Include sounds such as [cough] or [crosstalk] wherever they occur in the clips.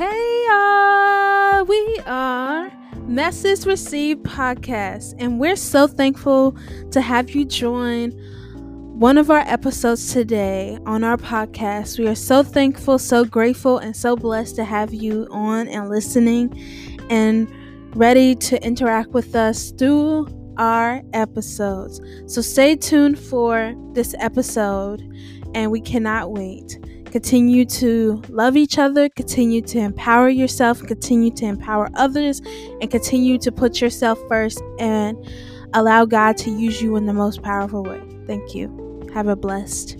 Hey, uh, we are Message Received Podcast, and we're so thankful to have you join one of our episodes today on our podcast. We are so thankful, so grateful, and so blessed to have you on and listening and ready to interact with us through our episodes. So stay tuned for this episode, and we cannot wait. Continue to love each other, continue to empower yourself, continue to empower others, and continue to put yourself first and allow God to use you in the most powerful way. Thank you. Have a blessed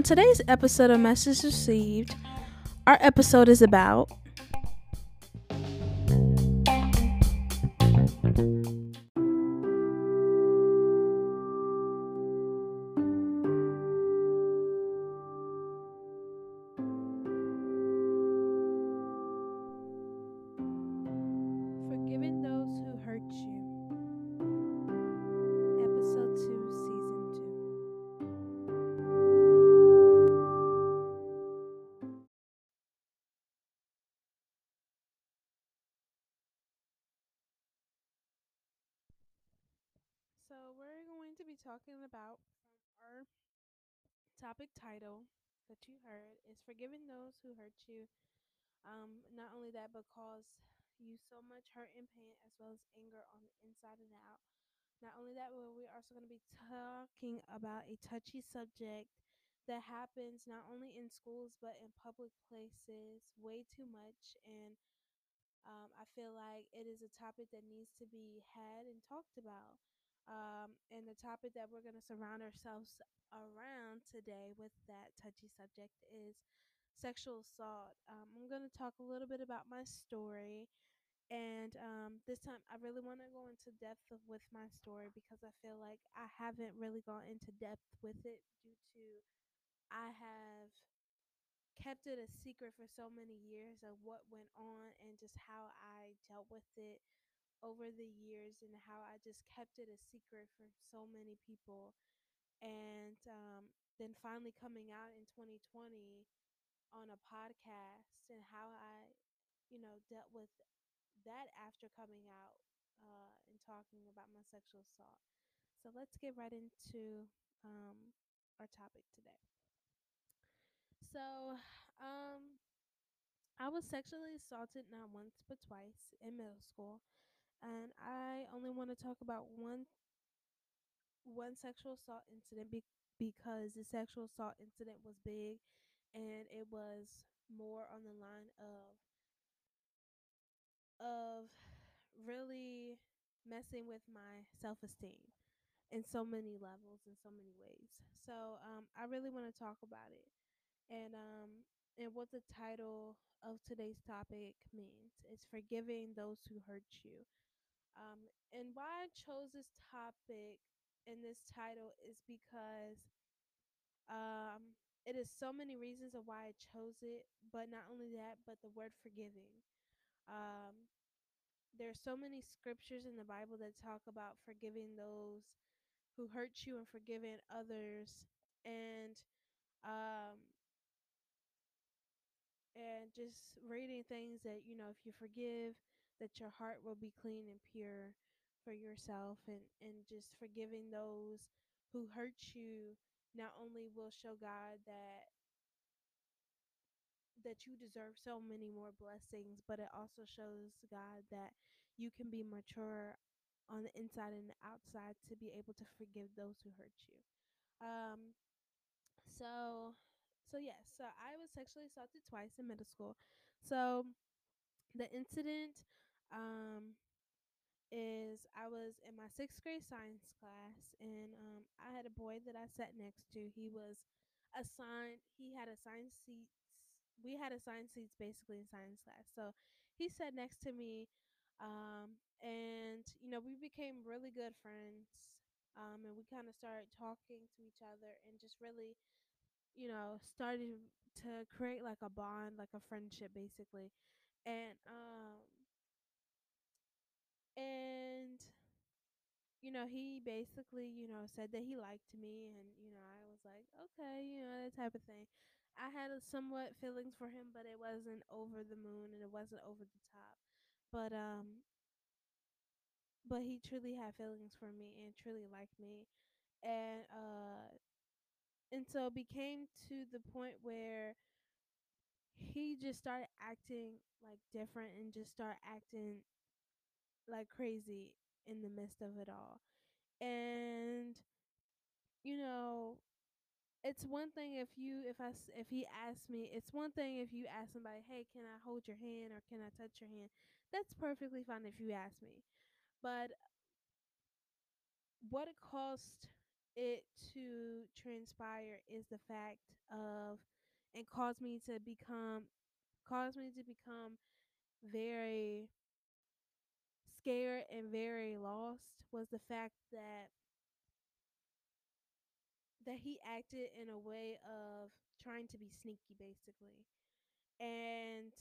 On today's episode of Message Received, our episode is about going to be talking about from our topic title that you heard is Forgiving Those Who Hurt You. Um, not only that, but cause you so much hurt and pain as well as anger on the inside and out. Not only that, but we're also going to be talking about a touchy subject that happens not only in schools but in public places way too much. And um, I feel like it is a topic that needs to be had and talked about. Um, and the topic that we're going to surround ourselves around today with that touchy subject is sexual assault. Um, I'm going to talk a little bit about my story. And um, this time, I really want to go into depth with my story because I feel like I haven't really gone into depth with it due to I have kept it a secret for so many years of what went on and just how I dealt with it over the years and how I just kept it a secret for so many people. And um, then finally coming out in 2020 on a podcast and how I, you know, dealt with that after coming out uh, and talking about my sexual assault. So let's get right into um, our topic today. So, um, I was sexually assaulted not once but twice in middle school, and I only want to talk about one one sexual assault incident be- because the sexual assault incident was big and it was more on the line of of really messing with my self-esteem in so many levels in so many ways. So um, I really want to talk about it and um and what the title of today's topic means. It's forgiving those who hurt you. Um, and why I chose this topic and this title is because um, it is so many reasons of why I chose it, but not only that, but the word forgiving. Um, there are so many scriptures in the Bible that talk about forgiving those who hurt you and forgiving others, and um, and just reading things that you know if you forgive that your heart will be clean and pure for yourself and and just forgiving those who hurt you not only will show God that that you deserve so many more blessings but it also shows God that you can be mature on the inside and the outside to be able to forgive those who hurt you. Um so so yes so i was sexually assaulted twice in middle school. So the incident um is I was in my sixth grade science class and um I had a boy that I sat next to. He was assigned he had assigned seats we had assigned seats basically in science class. So he sat next to me um and you know we became really good friends um and we kind of started talking to each other and just really you know started to create like a bond like a friendship basically and um and you know he basically you know said that he liked me and you know i was like okay you know that type of thing. I had somewhat feelings for him but it wasn't over the moon and it wasn't over the top but um but he truly had feelings for me and truly liked me and uh and so it became to the point where he just started acting like different and just started acting like crazy in the midst of it all. And you know, it's one thing if you if I if he asks me, it's one thing if you ask somebody, "Hey, can I hold your hand or can I touch your hand?" That's perfectly fine if you ask me. But what it caused it to transpire is the fact of and caused me to become caused me to become very scared and very lost was the fact that that he acted in a way of trying to be sneaky basically. And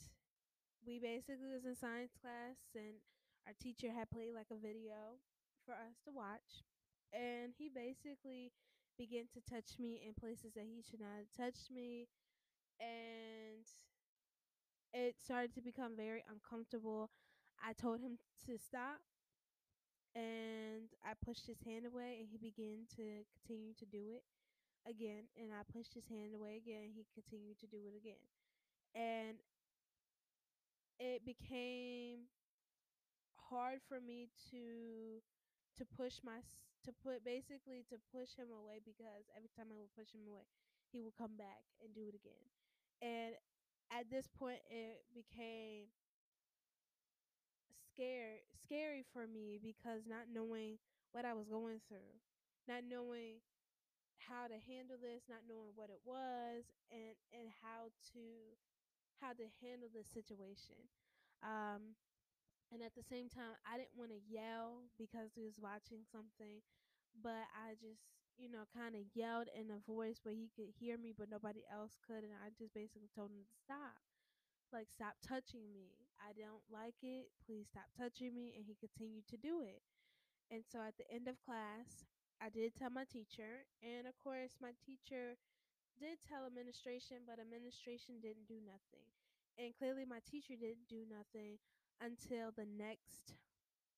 we basically was in science class and our teacher had played like a video for us to watch and he basically began to touch me in places that he should not have touched me and it started to become very uncomfortable i told him to stop and i pushed his hand away and he began to continue to do it again and I pushed his hand away again. and He continued to do it again. And it became hard for me to to push my to put basically to push him away because every time I would push him away, he would come back and do it again. And at this point it became scared scary for me because not knowing what I was going through, not knowing how to handle this, not knowing what it was, and and how to how to handle the situation. Um, and at the same time, I didn't want to yell because he was watching something, but I just, you know, kind of yelled in a voice where he could hear me, but nobody else could. And I just basically told him to stop. Like, stop touching me. I don't like it. Please stop touching me. And he continued to do it. And so at the end of class, I did tell my teacher. And of course, my teacher did tell administration, but administration didn't do nothing. And clearly my teacher didn't do nothing until the next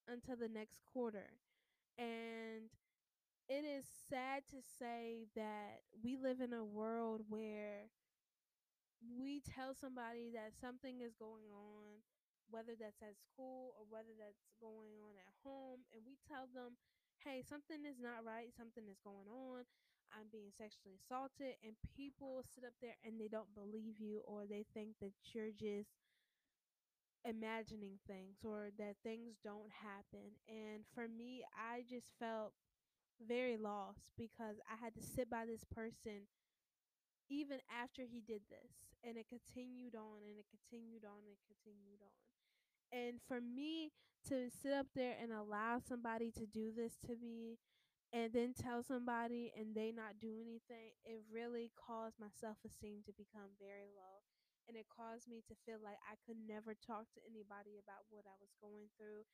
until the next quarter. And it is sad to say that we live in a world where we tell somebody that something is going on, whether that's at school or whether that's going on at home, and we tell them, hey, something is not right, something is going on, I'm being sexually assaulted, and people sit up there and they don't believe you or they think that you're just imagining things or that things don't happen. And for me, I just felt very lost because I had to sit by this person even after he did this and it continued on and it continued on and it continued on. And for me to sit up there and allow somebody to do this to me and then tell somebody and they not do anything it really caused my self-esteem to become very low. And it caused me to feel like i could never talk to anybody about what i was going through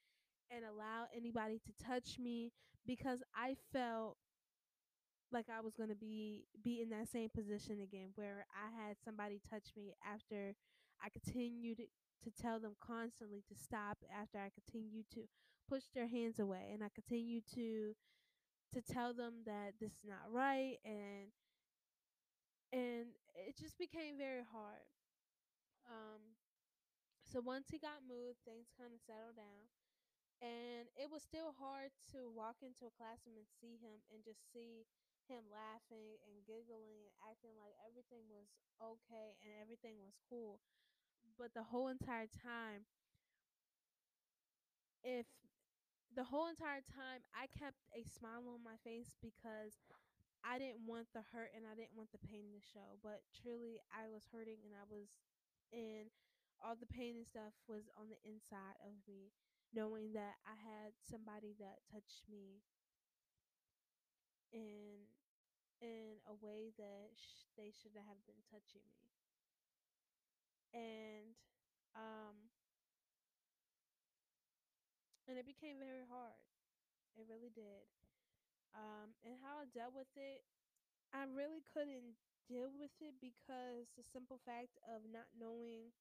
and allow anybody to touch me because i felt like I was gonna be be in that same position again where I had somebody touch me after I continued to tell them constantly to stop after I continued to push their hands away and I continued to to tell them that this is not right and and it just became very hard. Um so once he got moved, things kind of settled down and it was still hard to walk into a classroom and see him and just see him laughing and giggling and acting like everything was okay and everything was cool. But the whole entire time if the whole entire time I kept a smile on my face because I didn't want the hurt and I didn't want the pain to show. But truly I was hurting and I was in all the pain and stuff was on the inside of me knowing that I had somebody that touched me. In in a way that sh- they shouldn't have been touching me. And um and it became very hard. It really did. Um and how i dealt with it i really couldn't deal with it because the simple fact of not knowing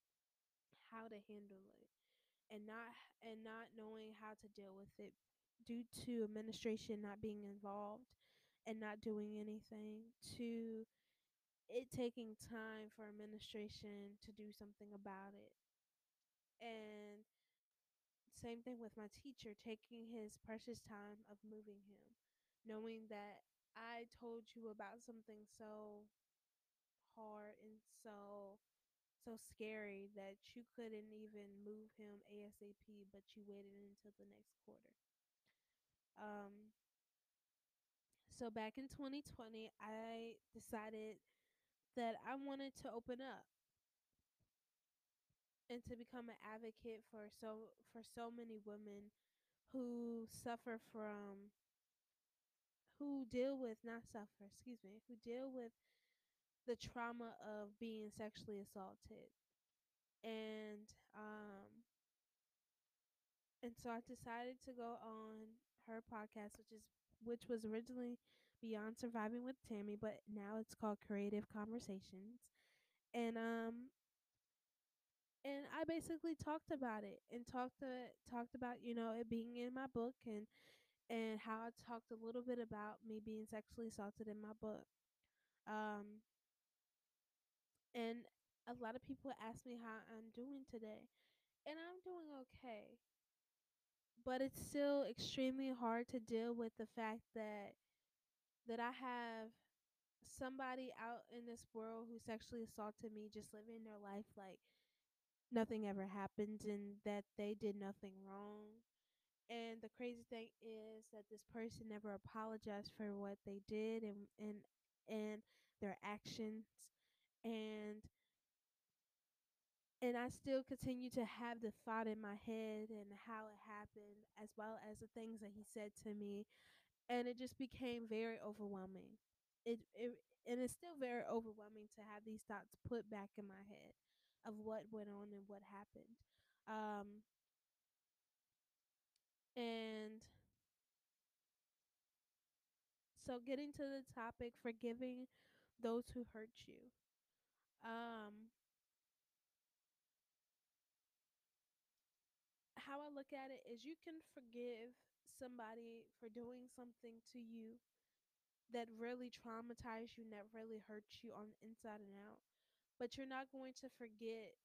how to handle it and not and not knowing how to deal with it due to administration not being involved and not doing anything to it taking time for administration to do something about it. And same thing with my teacher taking his precious time of moving him, knowing that I told you about something so hard and so so scary that you couldn't even move him ASAP, but you waited until the next quarter. Um so back in 2020, I decided that I wanted to open up. And to become an advocate for so for so many women who suffer from who deal with not suffer excuse me who deal with the trauma of being sexually assaulted. And um and so I decided to go on her podcast which is which was originally Beyond Surviving with Tammie but now it's called Creative Conversations and um and I basically talked about it and talked to, talked about you know it being in my book and and how I talked a little bit about me being sexually assaulted in my book. Um, and a lot of people ask me how I'm doing today, and I'm doing okay. But it's still extremely hard to deal with the fact that that I have somebody out in this world who sexually assaulted me just living their life like nothing ever happened and that they did nothing wrong. And the crazy thing is that this person never apologized for what they did and and and their actions. And and I still continue to have the thought in my head and how it happened as well as the things that he said to me and it just became very overwhelming. It it and it's still very overwhelming to have these thoughts put back in my head of what went on and what happened. Um and so getting to the topic forgiving those who hurt you. Um how I look at it is you can forgive somebody for doing something to you that really traumatized you and that really hurt you on the inside and out. But you're not going to forget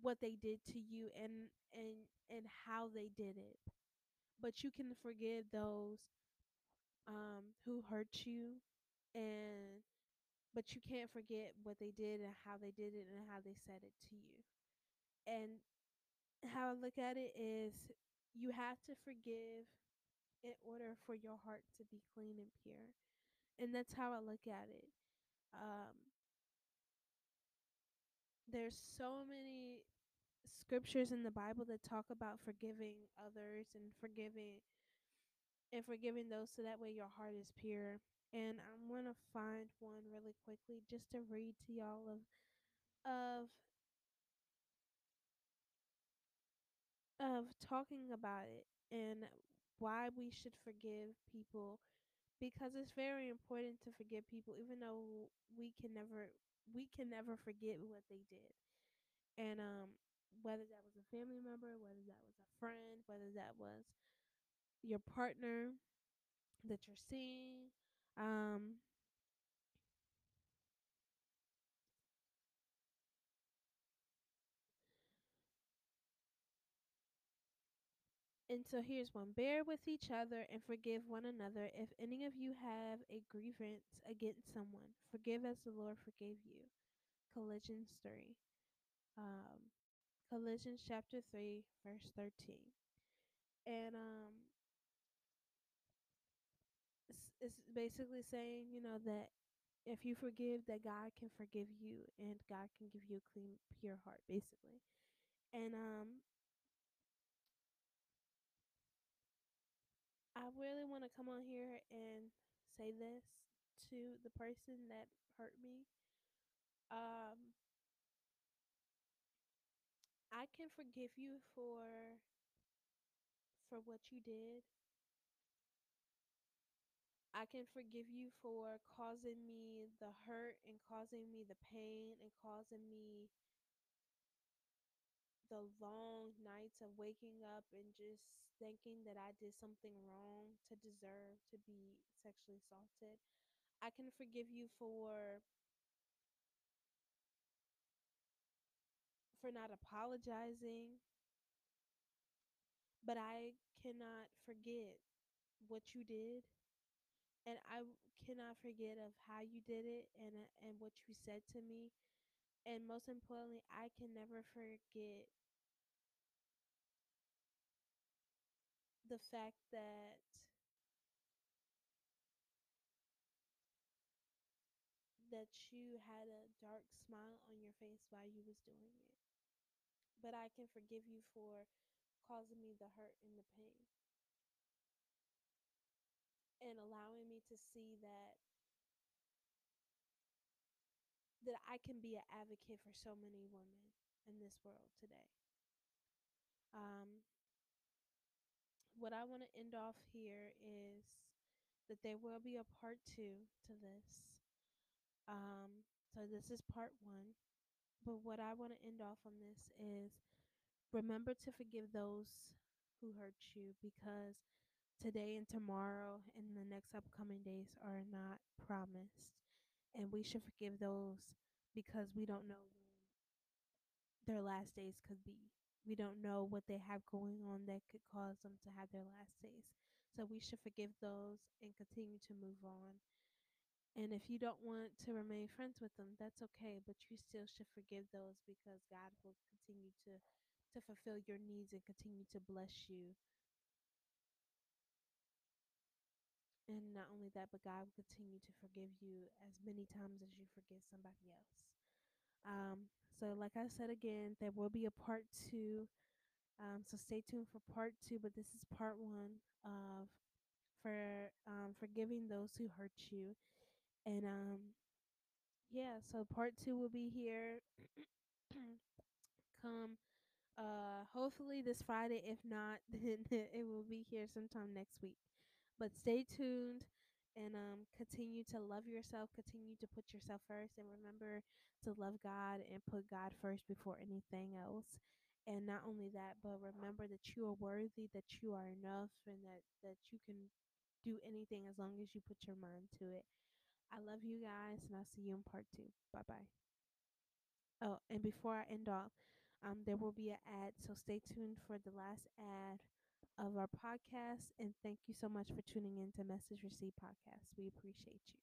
what they did to you and and and how they did it. But you can forgive those um who hurt you and but you can't forget what they did and how they did it and how they said it to you. And how I look at it is you have to forgive in order for your heart to be clean and pure. And that's how I look at it. Um, there's so many scriptures in the Bible that talk about forgiving others and forgiving and forgiving those so that way your heart is pure. And I'm gonna find one really quickly just to read to y'all of of of talking about it and why we should forgive people because it's very important to forgive people even though we can never we can never forget what they did. And um whether that was a family member whether that was a friend whether that was your partner that you're seeing um and so here's one bear with each other and forgive one another. If any of you have a grievance against someone forgive as the lord forgave you. Colossians 3 um Colossians chapter 3 verse 13 and um it's, it's basically saying you know that if you forgive that god can forgive you and god can give you a clean pure heart basically. And um i really want to come on here and say this to the person that hurt me. Um i can forgive you for for what you did. I can forgive you for causing me the hurt and causing me the pain and causing me the long nights of waking up and just thinking that I did something wrong to deserve to be sexually assaulted. I can forgive you for for not apologizing, but I cannot forget what you did and I cannot forget of how you did it and uh, and what you said to me and most importantly, I can never forget the fact that that you had a dark smile on your face while you was doing it. But I can forgive you for causing me the hurt and the pain and allowing me to see that that I can be an advocate for so many women in this world today. Um, what I want to end off here is that there will be a part two to this. Um, so this is part one. But what I want to end off on this is remember to forgive those who hurt you because today and tomorrow and the next upcoming days are not promised. And we should forgive those because we don't know when their last days could be. We don't know what they have going on that could cause them to have their last days. So we should forgive those and continue to move on. And if you don't want to remain friends with them, that's okay, but you still should forgive those because God will continue to to fulfill your needs and continue to bless you. And not only that, but God will continue to forgive you as many times as you forgive somebody else. Um, so, like I said again, there will be a part two. Um, so stay tuned for part two. But this is part one of for um, forgiving those who hurt you. And um, yeah, so part two will be here. [clears throat] Come uh hopefully this Friday. If not, [laughs] then it will be here sometime next week. But stay tuned and um continue to love yourself, continue to put yourself first and remember to love God and put God first before anything else. And not only that, but remember that you are worthy, that you are enough and that that you can do anything as long as you put your mind to it. I love you guys and I'll see you in part 2. Bye-bye. Oh, and before I end off, um, there will be an ad, so stay tuned for the last ad of our podcast. And thank you so much for tuning in to Message Received Podcast. We appreciate you.